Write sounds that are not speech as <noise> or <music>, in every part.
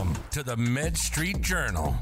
Welcome to the Med Street Journal.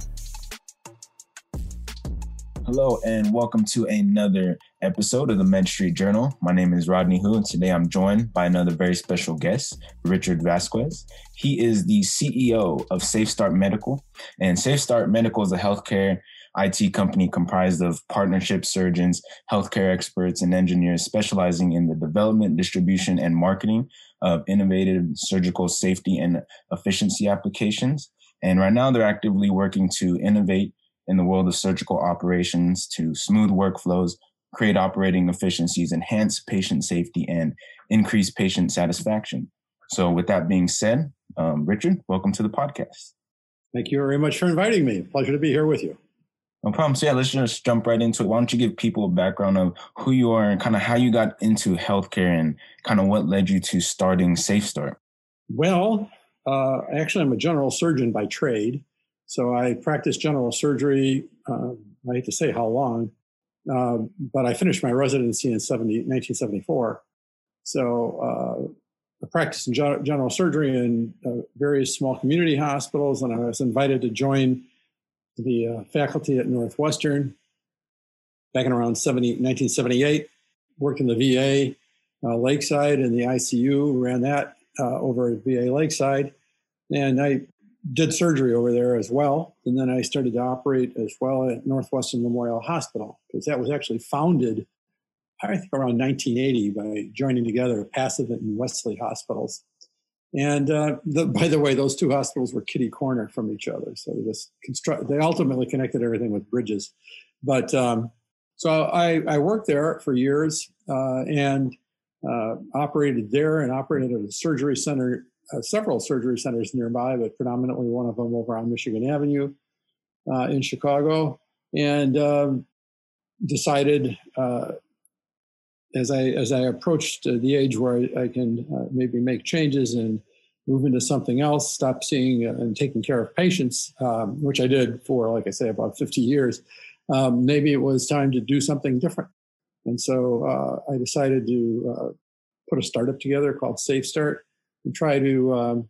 Hello, and welcome to another episode of the Med Street Journal. My name is Rodney Hu, and today I'm joined by another very special guest, Richard Vasquez. He is the CEO of Safe Start Medical, and Safe Start Medical is a healthcare IT company comprised of partnership surgeons, healthcare experts, and engineers specializing in the development, distribution, and marketing of innovative surgical safety and efficiency applications. And right now, they're actively working to innovate in the world of surgical operations to smooth workflows, create operating efficiencies, enhance patient safety, and increase patient satisfaction. So, with that being said, um, Richard, welcome to the podcast. Thank you very much for inviting me. Pleasure to be here with you. No problem. So yeah, let's just jump right into it. Why don't you give people a background of who you are and kind of how you got into healthcare and kind of what led you to starting Safe Start? Well, uh, actually, I'm a general surgeon by trade. So I practiced general surgery. Uh, I hate to say how long, uh, but I finished my residency in 70, 1974. So uh, I practiced in general surgery in uh, various small community hospitals, and I was invited to join the uh, faculty at Northwestern back in around 70, 1978. Worked in the VA uh, Lakeside in the ICU, ran that uh, over at VA Lakeside. And I did surgery over there as well. And then I started to operate as well at Northwestern Memorial Hospital because that was actually founded, I think, around 1980 by joining together Passavant and Wesley hospitals. And uh, the, by the way, those two hospitals were kitty corner from each other. So they just construct, they ultimately connected everything with bridges. But um, so I, I, worked there for years uh, and uh, operated there and operated at a surgery center, uh, several surgery centers nearby, but predominantly one of them over on Michigan Avenue uh, in Chicago. And um, decided uh, as I as I approached the age where I, I can uh, maybe make changes and move into something else, stop seeing uh, and taking care of patients, um, which I did for, like I say, about 50 years. Um, maybe it was time to do something different, and so uh, I decided to uh, put a startup together called Safe Start and try to um,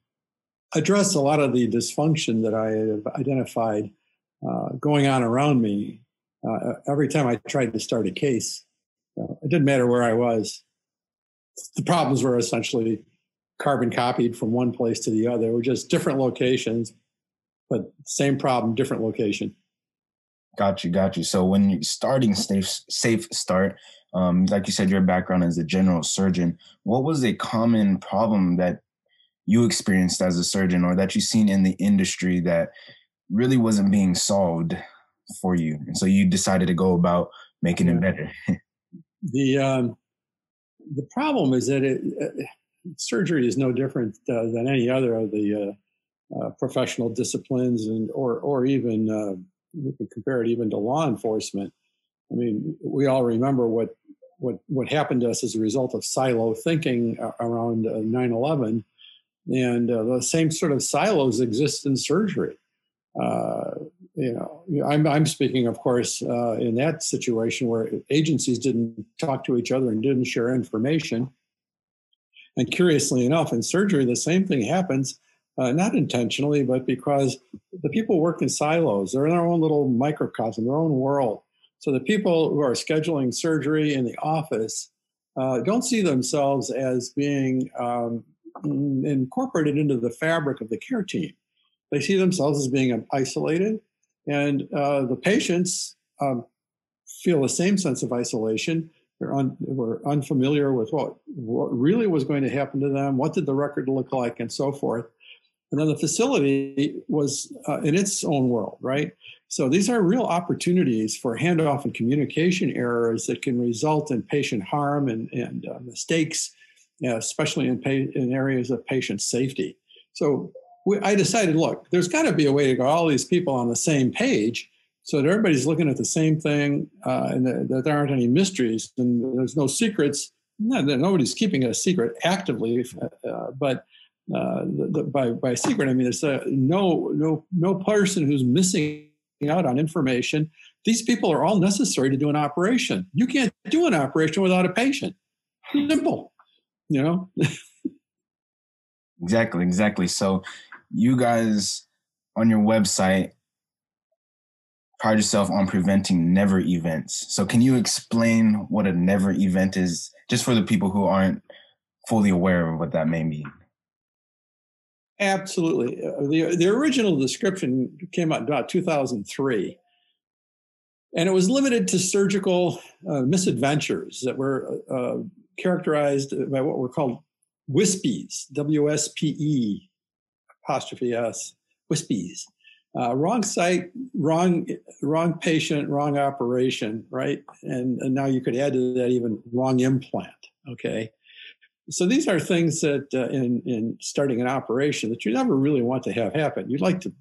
address a lot of the dysfunction that I have identified uh, going on around me. every time I tried to start a case, it didn't matter where I was. The problems were essentially carbon copied from one place to the other. We're just different locations, but same problem, different location. Got you, got you. So when you're starting safe, safe start, um, like you said, your background as a general surgeon, what was a common problem that you experienced as a surgeon or that you've seen in the industry that really wasn't being solved for you? And so you decided to go about making it better. <laughs> The um, the problem is that it, uh, surgery is no different uh, than any other of the uh, uh professional disciplines, and or or even uh, we can compare it even to law enforcement. I mean, we all remember what what what happened to us as a result of silo thinking around 9/11, and the same sort of silos exist in surgery. Uh, you know, I'm, I'm speaking, of course, uh, in that situation where agencies didn't talk to each other and didn't share information. And curiously enough, in surgery, the same thing happens, uh, not intentionally, but because the people work in silos. They're in their own little microcosm, their own world. So the people who are scheduling surgery in the office uh, don't see themselves as being um, incorporated into the fabric of the care team. They see themselves as being isolated, and uh, the patients um, feel the same sense of isolation. They're un, were unfamiliar with what, what really was going to happen to them, what did the record look like, and so forth. And then the facility was uh, in its own world, right? So these are real opportunities for handoff and communication errors that can result in patient harm and, and uh, mistakes, especially in, pa- in areas of patient safety. So we, I decided, look, there's got to be a way to get all these people on the same page so that everybody's looking at the same thing uh, and that, that, there aren't any mysteries and there's no secrets. No, nobody's keeping a secret actively, uh, but uh, the, the, by, by secret, I mean there's uh, no, no, no person who's missing out on information. These people are all necessary to do an operation. You can't do an operation without a patient. Simple, you know. exactly, exactly. So you guys on your website pride yourself on preventing never events. So can you explain what a never event is just for the people who aren't fully aware of what that may mean? Absolutely. Uh, the, the original description came out about 2003. And it was limited to surgical uh, misadventures that were uh, characterized by what were called WSPEs, W S P E apostrophe S, WSPEs. Uh, wrong site, wrong wrong patient, wrong operation, right? And, and now you could add to that even wrong implant. Okay, so these are things that uh, in in starting an operation that you never really want to have happen. You'd like to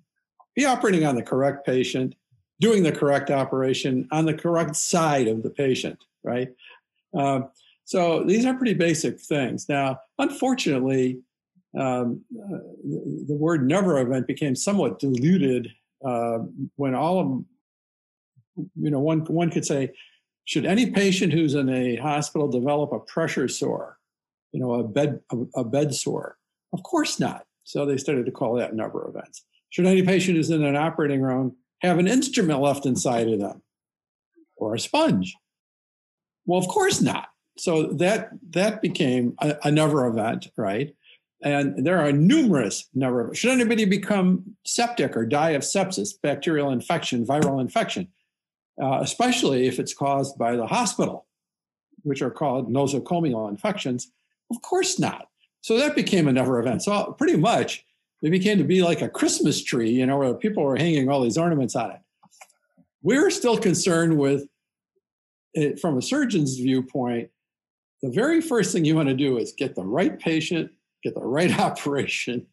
be operating on the correct patient, doing the correct operation on the correct side of the patient, right? Uh, so these are pretty basic things. Now, unfortunately, um, the word never event became somewhat diluted uh, when all of you know one one could say should any patient who's in a hospital develop a pressure sore you know a bed a, a bed sore? Of course not. So they started to call that never events should any patient who's in an operating room have an instrument left inside of them? Or a sponge? Well of course not. So that that became a, a never event right and there are numerous number of, should anybody become septic or die of sepsis, bacterial infection, viral infection, uh, especially if it's caused by the hospital, which are called nosocomial infections? Of course not. So that became a never event. So pretty much it became to be like a Christmas tree, you know, where people were hanging all these ornaments on it. We're still concerned with it from a surgeon's viewpoint. The very first thing you want to do is get the right patient get the right <laughs> operation,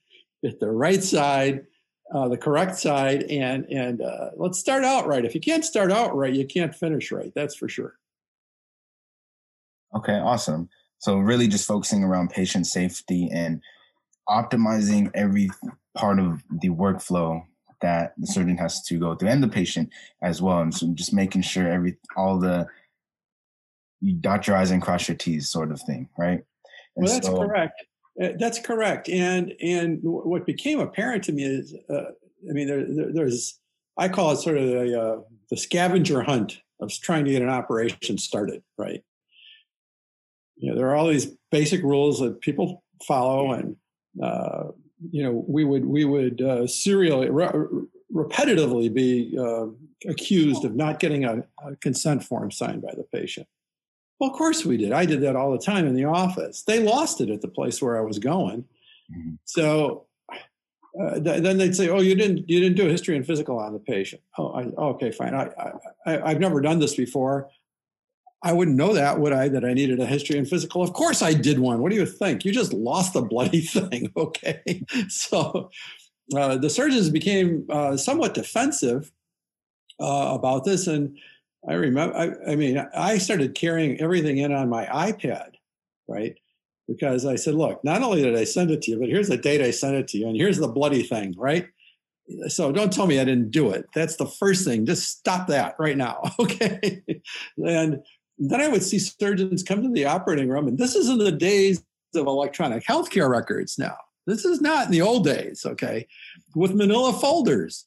get the right side, uh, the correct side, and and uh, let's start out right. If you can't start out right, you can't finish right. That's for sure. Okay, awesome. So really, just focusing around patient safety and optimizing every part of the workflow that the surgeon has to go through and the patient as well and so just making sure every all the you dot your i's and cross your t's sort of thing right and well that's so, correct uh, that's correct. And and what became apparent to me is, uh, I mean, there, there, there's, I call it sort of the, uh, the scavenger hunt of trying to get an operation started, right? You know, there are all these basic rules that people follow, and uh, you know, we would we would uh, serially re- repetitively be uh, accused of not getting a, a consent form signed by the patient. Well, of course we did. I did that all the time in the office. They lost it at the place where I was going. Mm-hmm. So uh, th- then they'd say, "Oh, you didn't you didn't do a history and physical on the patient." Oh, I, okay, fine. I, I I've never done this before. I wouldn't know that, would I? That I needed a history and physical. Of course, I did one. What do you think? You just lost the bloody <laughs> thing. Okay, so uh, the surgeons became uh, somewhat defensive uh, about this, and I remember, I, I, mean, I started carrying everything in on my iPad, right? Because I said, look, not only did I send it to you, but here's the date I sent it to you, and here's the bloody thing, right? So don't tell me I didn't do it. That's the first thing. Just stop that right now, <laughs> okay? and then I would see surgeons come to the operating room, and this is in the days of electronic healthcare records now. This is not in the old days, okay? With manila folders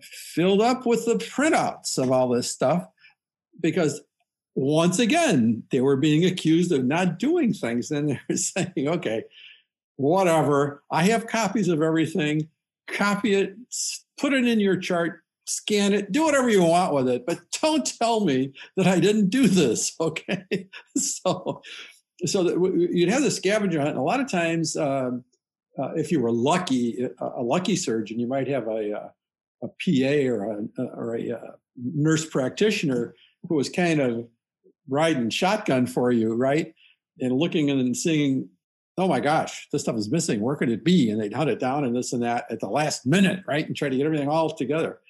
filled up with the printouts of all this stuff because once again, they were being accused of not doing things. And they were <laughs> saying, okay, whatever. I have copies of everything. Copy it, put it in your chart, scan it, do whatever you want with it, but don't tell me that I didn't do this. <laughs> Okay. so, so that you'd have the scavenger hunt. And a lot of times, um, uh, if you were lucky, a, lucky surgeon, you might have a, uh, a, a PA or a, or a, uh, nurse practitioner who was kind of riding shotgun for you, right? And looking and seeing, oh my gosh, this stuff is missing. Where could it be? And they'd hunt it down and this and that at the last minute, right? And try to get everything all together.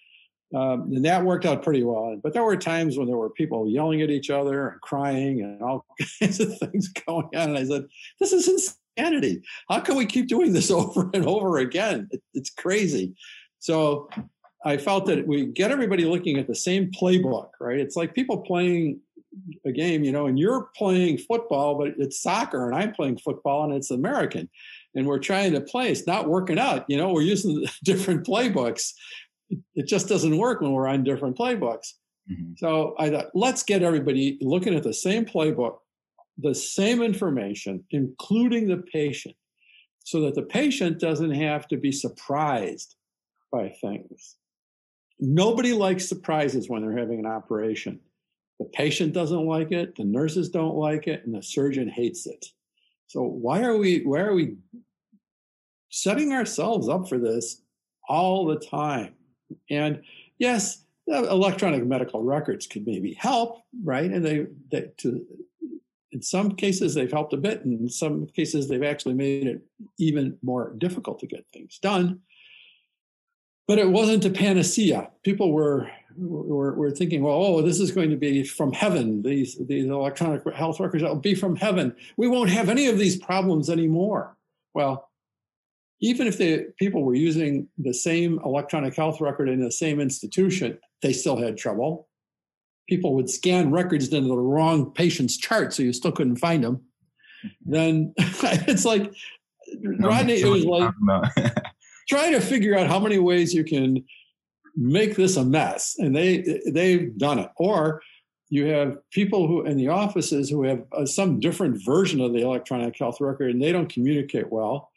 Um, and that worked out pretty well. But there were times when there were people yelling at each other and crying and all <laughs> kinds of things going on. And I said, this is insanity. How can we keep doing this <laughs> over and over again? It, it's crazy. So I felt that we get everybody looking at the same playbook, right? It's like people playing a game, you know, and you're playing football, but it's soccer, and I'm playing football, and it's American. and we're trying to play. It's not working out. You know, we're using <laughs> different playbooks. It just doesn't work when we're on different playbooks. Mm-hmm. So I thought, let's get everybody looking at the same playbook, the same information, including the patient, so that the patient doesn't have to be surprised by things. Nobody likes surprises when they're having an operation. The patient doesn't like it, the nurses don't like it, and the surgeon hates it. So why are we why are we setting ourselves up for this all the time? And yes, electronic medical records could maybe help, right? And they, they to in some cases they've helped a bit, and in some cases they've actually made it even more difficult to get things done. But it wasn't a panacea. People were were, were thinking, well, oh, this is going to be from heaven. These these electronic health records will be from heaven. We won't have any of these problems anymore. Well, even if the people were using the same electronic health record in the same institution, they still had trouble. People would scan records into the wrong patient's chart, so you still couldn't find them. Then <laughs> it's like Rodney, it was like <laughs> trying to figure out how many ways you can make this a mess, and they they've done it. Or you have people who in the offices who have uh, some different version of the electronic health record, and they don't communicate well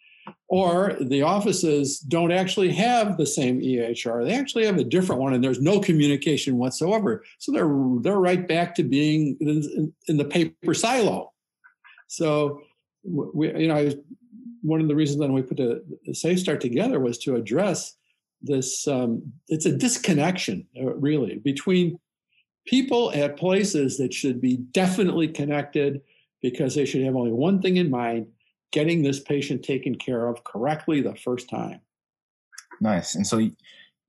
or the offices don't actually have the same EHR. They actually have a different one, and there's no communication whatsoever. So they're they're right back to being in, in the paper silo. So we, you know, one of the reasons that we put the, the SafeStart together was to address this. Um, it's a disconnection, uh, really, between people at places that should be definitely connected because they should have only one thing in mind getting this patient taken care of correctly the first time. Nice. And so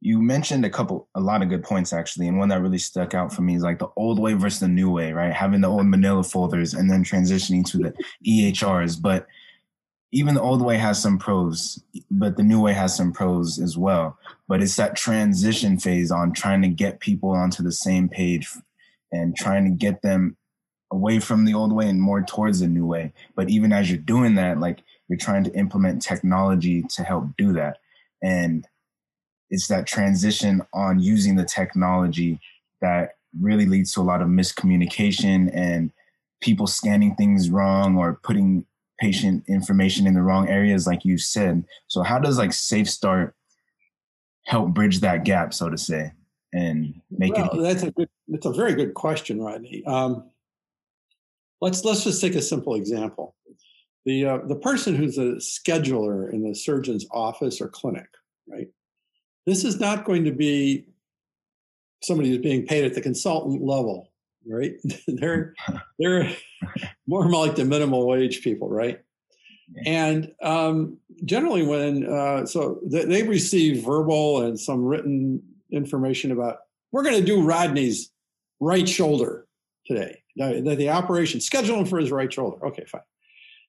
you mentioned a couple, a lot of good points actually. And one that really stuck out for me is like the old way versus the new way, right? Having the old manila folders and then transitioning to the EHRs. But even the old way has some pros, but the new way has some pros as well. But it's that transition phase on trying to get people onto the same page and trying to get them away from the old way and more towards the new way. But even as you're doing that, like you're trying to implement technology to help do that. And it's that transition on using the technology that really leads to a lot of miscommunication and people scanning things wrong or putting patient information in the wrong areas like you said so how does like Safe Start help bridge that gap so to say and make well, it that's a good that's a very good question rodney um, Let's let's just take a simple example. The uh, the person who's a scheduler in the surgeon's office or clinic, right? This is not going to be somebody who's being paid at the consultant level, right? <laughs> they're they're more like the minimal wage people, right? And um, generally, when uh, so they, they receive verbal and some written information about we're going to do Rodney's right shoulder today, the, the operation, schedule him for his right shoulder. Okay, fine.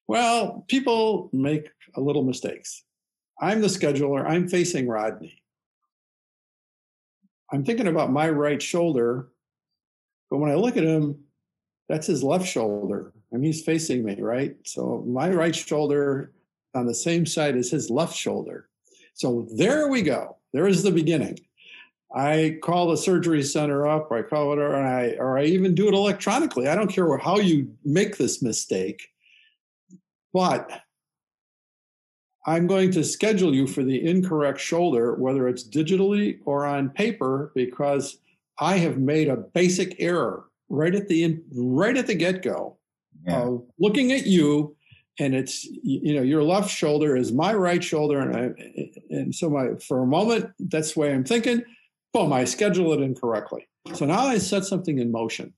Well, people make a little mistakes. I'm the scheduler. I'm facing Rodney. I'm thinking about my right shoulder, but when I look at him, that's his left shoulder, and he's facing me, right? So my right shoulder on the same side as his left shoulder. So there we go. There is the beginning. I call the surgery center up, or I call it, or I, or I even do it electronically. I don't care how you make this mistake, but I'm going to schedule you for the incorrect shoulder, whether it's digitally or on paper, because I have made a basic error right at the right at the get go yeah. of looking at you, and it's you know your left shoulder is my right shoulder, and I, and so my for a moment that's the way I'm thinking boom, I schedule it incorrectly. So now I set something in motion.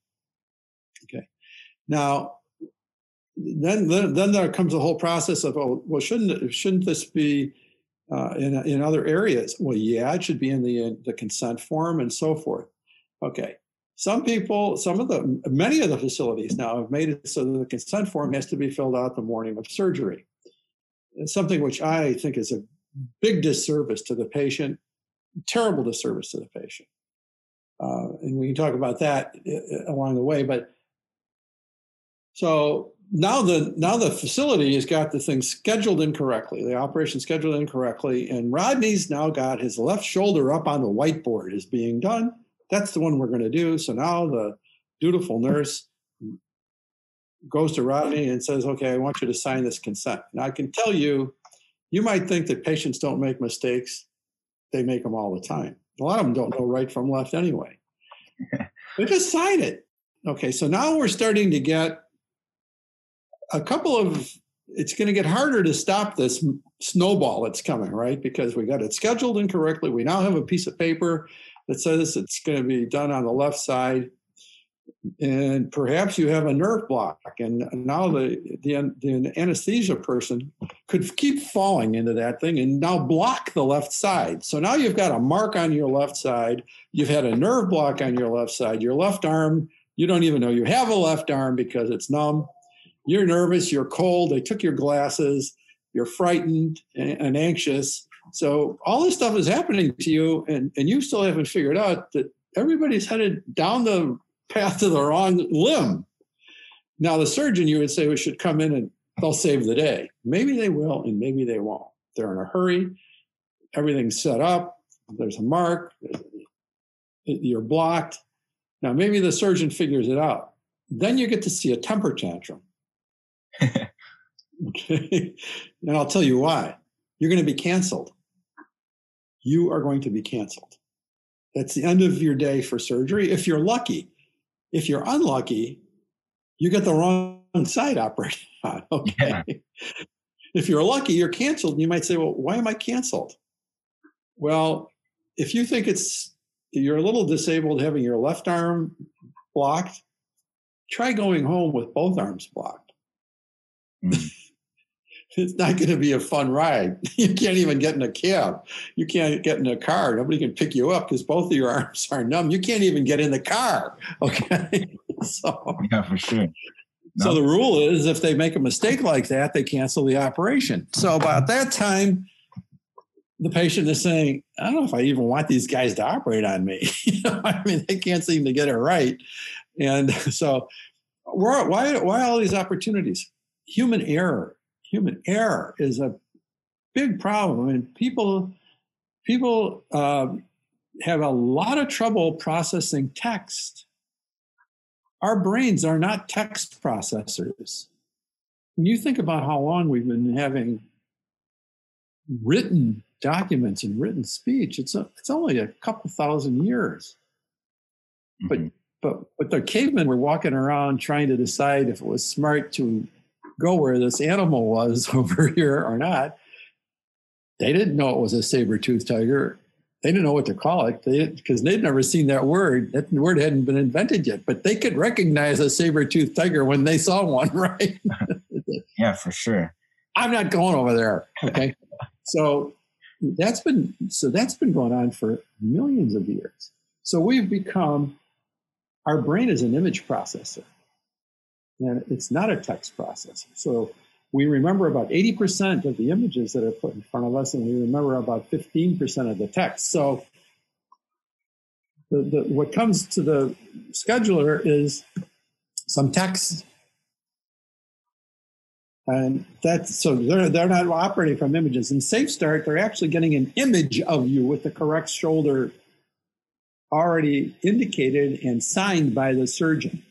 Okay. Now, then, then, then there comes the whole process of, oh, well, shouldn't, shouldn't this be uh, in, in other areas? Well, yeah, it should be in the, in the consent form and so forth. Okay. Some people, some of the, many of the facilities now have made it so that the consent form has to be filled out the morning of surgery. It's something which I think is a big disservice to the patient terrible disservice to the patient. Uh, and we can talk about that uh, uh, along the way. But so now the now the facility has got the thing scheduled incorrectly, the operation scheduled incorrectly, and Rodney's now got his left shoulder up on the whiteboard is being done. That's the one we're going to do. So now the dutiful nurse goes to Rodney and says, "Okay, I want you to sign this consent." Now I can tell you, you might think that patients don't make mistakes; they make them all the time. A lot of them don't know right from left anyway. <laughs> they just sign it. Okay, so now we're starting to get a couple of it's going to get harder to stop this snowball that's coming, right? Because we got it scheduled incorrectly. We now have a piece of paper that says it's going to be done on the left side. And perhaps you have a nerve block, and now the, the, the anesthesia person could keep falling into that thing and now block the left side. So now you've got a mark on your left side. You've had a nerve block on your left side. Your left arm, you don't even know you have a left arm because it's numb you're nervous, you're cold, they took your glasses, you're frightened and, anxious. So all this stuff is happening to you, and, and you still haven't figured out that everybody's headed down the path to the wrong limb. Now, the surgeon, you would say, we should come in and they'll save the day. Maybe they will, and maybe they won't. They're in a hurry. Everything's set up. There's a mark. You're blocked. Now, maybe the surgeon figures it out. Then you get to see a temper tantrum okay. <laughs> <laughs> And I'll tell you why. You're going to be canceled. You are going to be canceled. That's the end of your day for surgery if you're lucky. If you're unlucky, you get the wrong side operated <laughs> on. Okay. Yeah. If you're lucky, you're canceled. And You might say, well, why am I canceled? Well, if you think it's you're a little disabled having your left arm blocked, try going home with both arms blocked. Mm. It's not going to be a fun ride. <laughs> You can't even get in a cab. You can't get in a car. Nobody can pick you up because both of your <laughs> arms are numb. You can't even get in the car. <laughs> Okay. so yeah, for sure. No. So the rule is if they make a mistake like that, they cancel the operation. So about that time, the patient is saying, I don't know if I even want these guys to operate on me. you know, I mean, they can't seem to get it right. And so why, why all these opportunities? human error. Human error is a big problem. Mean, people people uh, have a lot of trouble processing text. Our brains are not text processors. When you think about how long we've been having written documents and written speech, it's a, it's only a couple thousand years. Mm-hmm. But but but the cavemen were walking around trying to decide if it was smart to go where this animal was <laughs> over here or not. They didn't know it was a saber-toothed tiger. They didn't know what to call it because they, they'd never seen that word. That word hadn't been invented yet, but they could recognize a saber-toothed tiger when they saw one, <laughs> right? <laughs> yeah, for sure. I'm not going over there. Okay. so that's been so that's been going on for millions of years. So we've become our brain is an image processor and it's not a text processor. So we remember about 80% of the images that are put in front of us, and we remember about 15% of the text. So the, the, what comes to the scheduler is some text. And that's so they're, they're not operating from images. In Safe Start, they're actually getting an image of you with the correct shoulder already indicated and signed by the surgeon.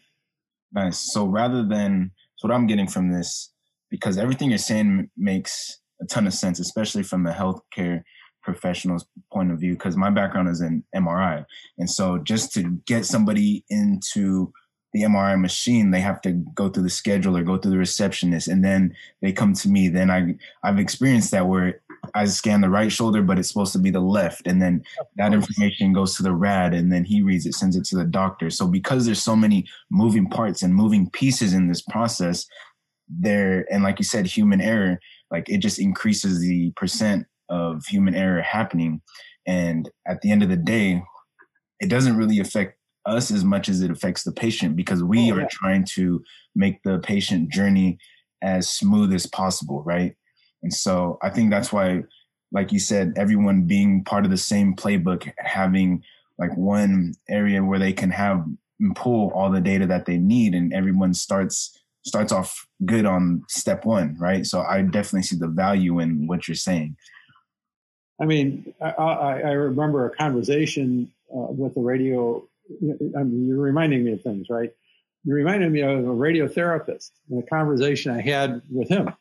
Nice. So rather than so what I'm getting from this, because everything you're saying makes a ton of sense, especially from a healthcare professional's point of view, because my background is in MRI. And so just to get somebody into the MRI machine, they have to go through the scheduler, go through the receptionist, and then they come to me. Then I I've experienced that where I scan the right shoulder, but it's supposed to be the left. And then that information goes to the rad and then he reads it, sends it to the doctor. So because there's so many moving parts and moving pieces in this process, there, and like you said, human error, like it just increases the percent of human error happening. And at the end of the day, it doesn't really affect us as much as it affects the patient because we oh, yeah. are trying to make the patient journey as smooth as possible, right? And so I think that's why, like you said, everyone being part of the same playbook, having like one area where they can have and pull all the data that they need, and everyone starts starts off good on step one, right? So I definitely see the value in what you're saying. I mean, I, I, remember a conversation uh, with the radio. I mean, you're reminding me of things, right? You reminded me of a radiotherapist and a conversation I had with him.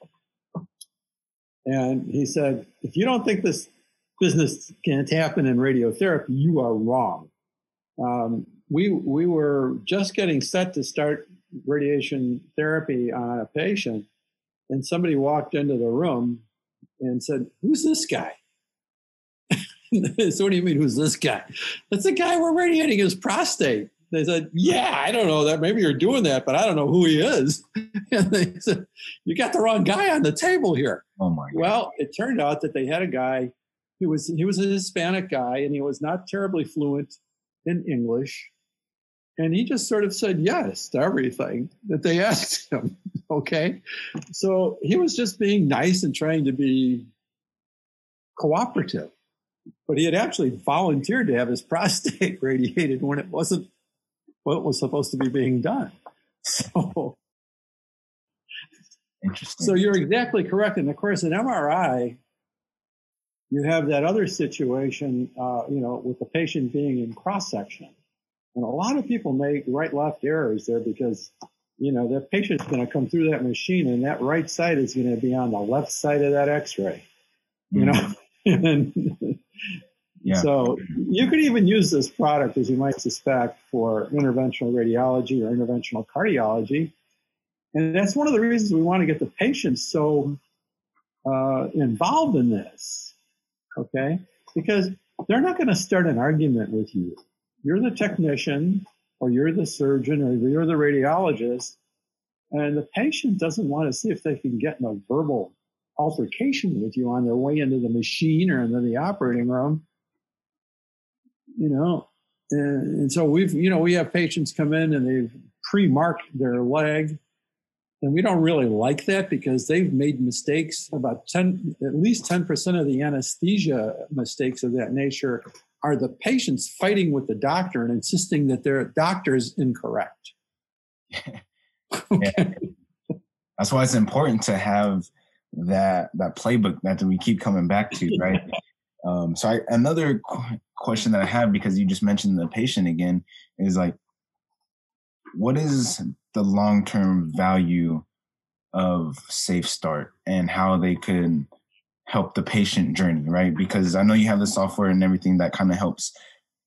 And he said, if you don't think this business can't happen in radiotherapy, you are wrong. Um, we, we were just getting set to start radiation therapy on a patient, and somebody walked into the room and said, Who's this guy? <laughs> so, what do you mean, who's this guy? That's the guy we're radiating his prostate. They said, Yeah, I don't know that. Maybe you're doing that, but I don't know who he is. <laughs> and they said, You got the wrong guy on the table here. Oh my God. Well, it turned out that they had a guy. He was he was a Hispanic guy, and he was not terribly fluent in English. And he just sort of said yes to everything that they <laughs> asked him. Okay. So he was just being nice and trying to be cooperative. But he had actually volunteered to have his prostate <laughs> radiated when it wasn't what was supposed to be being done. <laughs> So, Interesting. so you're exactly correct. And of course, in MRI, you have that other situation, uh, you know, with the patient being in cross section. And a lot of people make right left errors there because, you know, the patient's going to come through that machine and that right side is going to be on the left side of that x ray, you know? <laughs> and yeah. So you could even use this product, as you might suspect, for interventional radiology or interventional cardiology. And that's one of the reasons we want to get the patients so uh, involved in this, okay? Because they're not going to start an argument with you. You're the technician, or you're the surgeon, or you're the radiologist, and the patient doesn't want to see if they can get in a verbal altercation with you on their way into the machine or into the operating room you know, and, and, so we've, you know, we have patients come in and they've pre-marked their leg. And we don't really like that because they've made mistakes. About 10, at least 10% of the anesthesia mistakes of that nature are the patients fighting with the doctor and insisting that their doctor is incorrect. okay. <laughs> Yeah. That's why it's important to have that that playbook that we keep coming back to, right? Um, so I, another qu- question that I have because you just mentioned the patient again is like, what is the long term value of Safe Start and how they could help the patient journey, right? Because I know you have the software and everything that kind of helps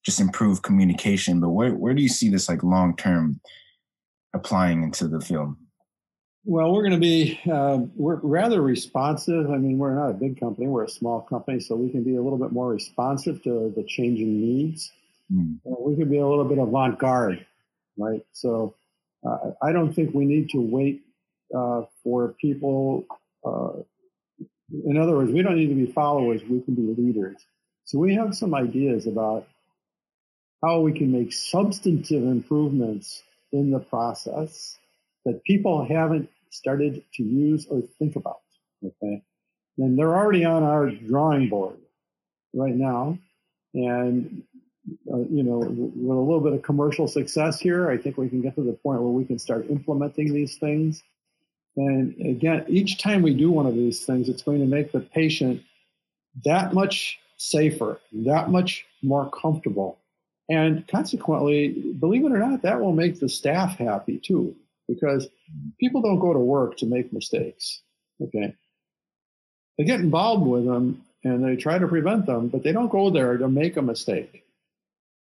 just improve communication, but where where do you see this like long term applying into the field? Well, we're going to be uh, we're rather responsive. I mean, we're not a big company; we're a small company, so we can be a little bit more responsive to the changing needs. Mm. We can be a little bit avant-garde, right? So, uh, I don't think we need to wait uh, for people. Uh, in other words, we don't need to be followers; we can be leaders. So, we have some ideas about how we can make substantive improvements in the process that people haven't started to use or think about. Okay. And they're already on our drawing board right now. And, uh, you know, with a little bit of commercial success here, I think we can get to the point where we can start implementing these things. And again, each time we do one of these things, it's going to make the patient that much safer, that much more comfortable. And consequently, believe it or not, that will make the staff happy too because people don't go to work to make mistakes. Okay. They get involved with them and they try to prevent them, but they don't go there to make a mistake.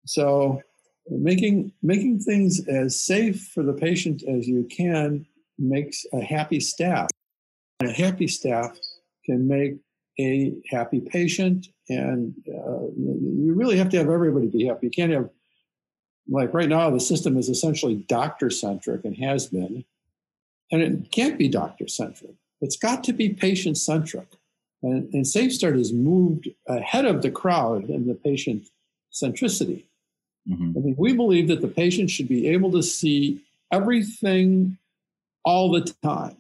So making making things as safe for the patient as you can makes a happy staff. And a happy staff can make a happy patient, and uh, you really have to have everybody be happy. You can't have like right now the system is essentially doctor centric and has been and it can't be doctor centric it's got to be patient centric and, and safestart has moved ahead of the crowd in the patient centricity. Mm-hmm. i mean we believe that the patient should be able to see everything all the time.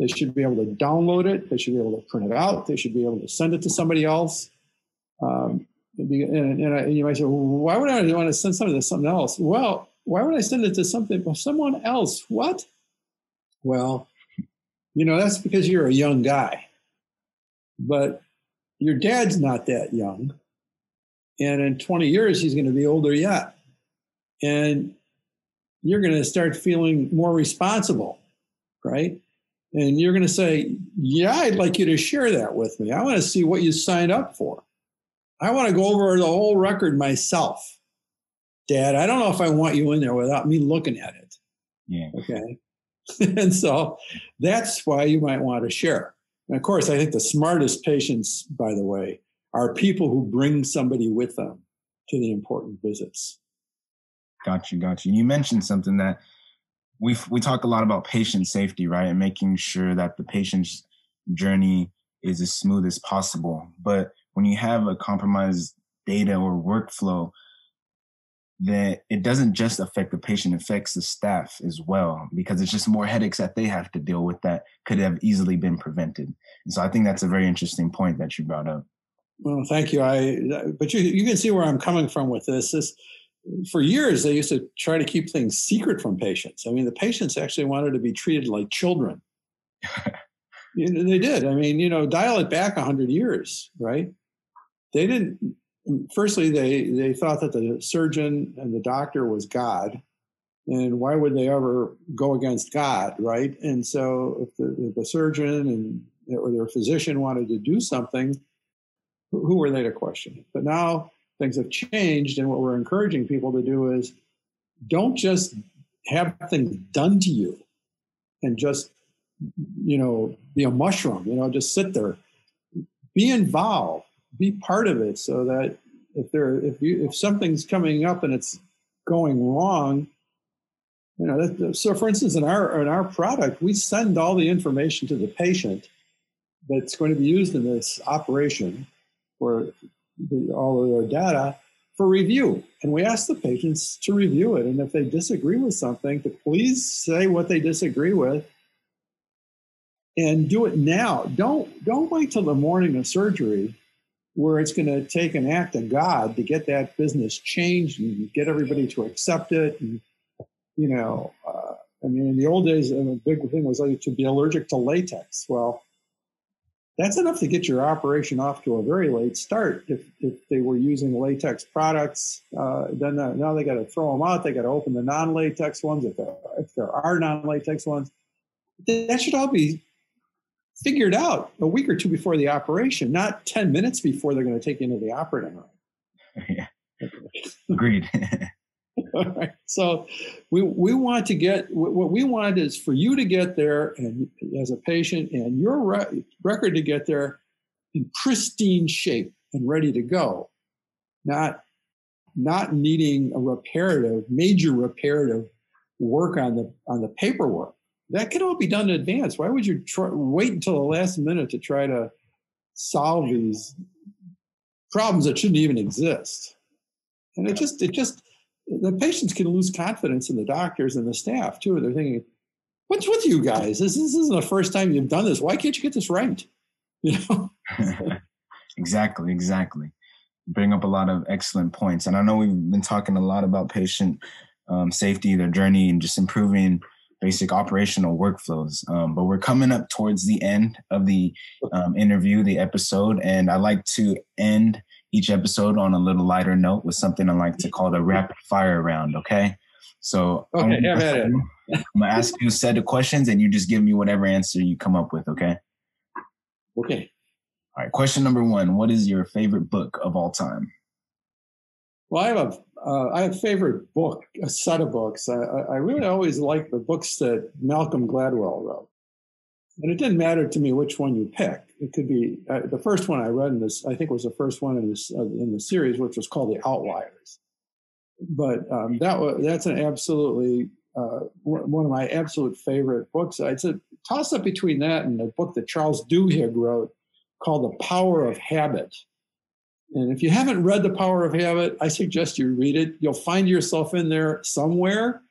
They should be able to download it. They should be able to print it out. They should be able to send it to somebody else. Um, and, and, and, you might say, well, why would I want to send something to something else? Well, why would I send it to something someone else? What? Well, you know, that's because you're a young guy. But your dad's not that young. And in 20 years, he's going to be older yet. And you're going to start feeling more responsible, right? And you're going to say, Yeah, I'd like you to share that with me. I want to see what you signed up for. I want to go over the whole record myself. Dad, I don't know if I want you in there without me looking at it. Yeah. Okay. <laughs> and so that's why you might want to share. And of course, I think the smartest patients, by the way, are people who bring somebody with them to the important visits. Got you, got you. You mentioned something that we we talk a lot about patient safety, right, and making sure that the patient's journey is as smooth as possible. But when you have a compromised data or workflow, that it doesn't just affect the patient, it affects the staff as well, because it's just more headaches that they have to deal with that could have easily been prevented. And so I think that's a very interesting point that you brought up. Well, thank you. I, but you, you can see where I'm coming from with this. This, for years, they used to try to keep things secret from patients. I mean, the patients actually wanted to be treated like children. <laughs> you know, they did. I mean, you know, dial it back 100 years, right? They didn't firstly, they, they thought that the surgeon and the doctor was God. And why would they ever go against God, right? And so if the, if the surgeon and or their physician wanted to do something, who were they to question? But now things have changed, and what we're encouraging people to do is don't just have things done to you and just you know be a mushroom you know just sit there be involved be part of it so that if there if you if something's coming up and it's going wrong you know that, so for instance in our in our product we send all the information to the patient that's going to be used in this operation for the, all of their data for review. And we ask the patients to review it. And if they disagree with something to please say what they disagree with and do it now. Don't don't wait till the morning of surgery where it's going to take an act of God to get that business changed and get everybody to accept it. And, you know, uh, I mean, in the old days, a big thing was like to be allergic to latex. Well, that's enough to get your operation off to a very late start. If, if they were using latex products, uh, then uh, now they got to throw them out. They got to open the non-latex ones if there, if there are non-latex ones. That should all be figured out a week or two before the operation, not 10 minutes before they're going to take you into the operating room. <laughs> Yeah. Agreed. <laughs> All right. So we, we want to get what we want is for you to get there and as a patient and your re- record to get there in pristine shape and ready to go, not not needing a reparative, major reparative work on the on the paperwork that can all be done in advance. Why would you try, wait until the last minute to try to solve these problems that shouldn't even exist? And it just, it just, the patients can lose confidence in the doctors and the staff too. They're thinking, "What's with you guys? This, this isn't the first time you've done this. Why can't you get this right?" <laughs> You know. <laughs> exactly. Exactly. Bring up a lot of excellent points, and I know we've been talking a lot about patient um, safety, their journey, and just improving basic operational workflows. Um, but we're coming up towards the end of the um, interview, the episode, and I like to end each episode on a little lighter note with something I like to call the rapid fire round. Okay. So okay, I'm, gonna, I'm gonna ask you a set of questions and you just give me whatever answer you come up with. Okay. Okay. All right. Question number one What is your favorite book of all time? Well, I have a uh, I have a favorite book, a set of books. I, I really always like the books that Malcolm Gladwell wrote. And it didn't matter to me which one you pick. It could be uh, the first one I read in this, I think was the first one in this uh, in the series, which was called The Outliers. But um, that was that's an absolutely uh, one of my absolute favorite books. I'd say toss up between that and a book that Charles Duhigg wrote called The Power of Habit. And if you haven't read The Power of Habit, I suggest you read it. You'll find yourself in there somewhere,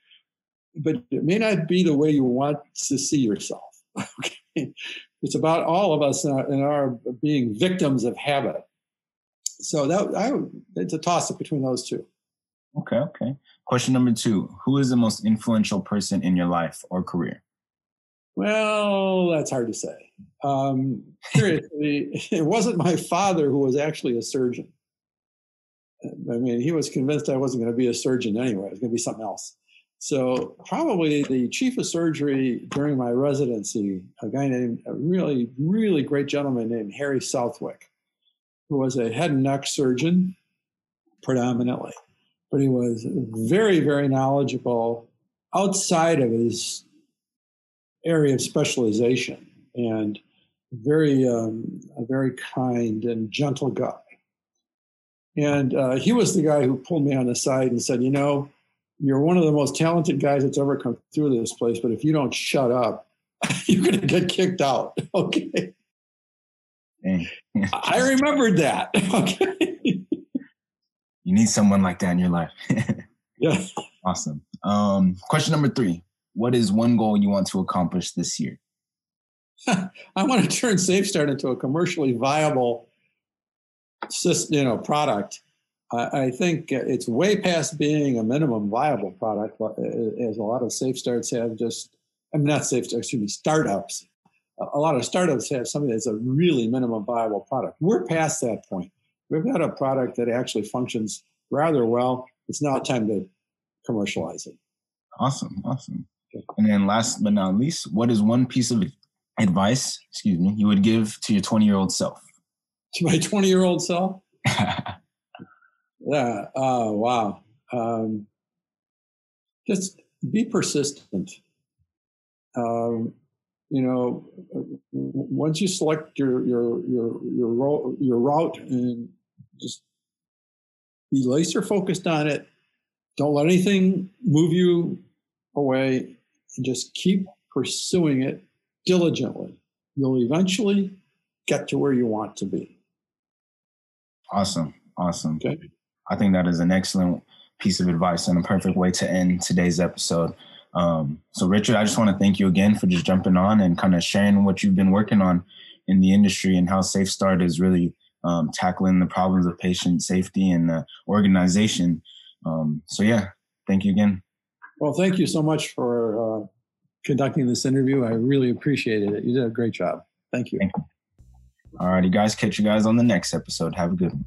but it may not be the way you want to see yourself. <laughs> okay. It's about all of us in our, our being victims of habit. So that I it's a toss up between those two. Okay, okay. Question number two: Who is the most influential person in your life or career? Well, that's hard to say. Um, curiously, <laughs> it wasn't my father who was actually a surgeon. I mean, he was convinced I wasn't going to be a surgeon anyway. It was going to be something else. So probably the chief of surgery during my residency, a guy named a really, really great gentleman named Harry Southwick, who was a head and neck surgeon predominantly, but he was very, very knowledgeable outside of his area of specialization and very, um, a very kind and gentle guy. And uh, he was the guy who pulled me on the side and said, you know, you're one of the most talented guys that's ever come through this place, but if you don't shut up, <laughs> you're going to get kicked out. <laughs> Okay. I remembered that. <laughs> Okay. You need someone like that in your life. yeah. Awesome. Um, question number three What is one goal you want to accomplish this year? <laughs> I want to turn SafeStart into a commercially viable you know, product I, think it's way past being a minimum viable product, as a lot of SafeStarts have just, I mean, not safe, excuse me, startups. A lot of startups have something that's a really minimum viable product. We're past that point. We've got a product that actually functions rather well. It's now time to commercialize it. Awesome, awesome. And then last but not least, what is one piece of advice, excuse me, you would give to your 20 year old self? To my 20 year old self? <laughs> Yeah. Oh, wow. Um, just be persistent. Um, you know, once you select your your your your your route and just be laser focused on it. Don't let anything move you away, and just keep pursuing it diligently. You'll eventually get to where you want to be. Awesome. Awesome. Okay. I think that is an excellent piece of advice and a perfect way to end today's episode. Um, so, Richard, I just want to thank you again for just jumping on and kind of sharing what you've been working on in the industry and how SafeStart is really um, tackling the problems of patient safety and uh, organization. Um, so, yeah, thank you again. Well, thank you so much for uh, conducting this interview. I really appreciated it. You did a great job. Thank you. Thank you. All righty, guys. Catch you guys on the next episode. Have a good one.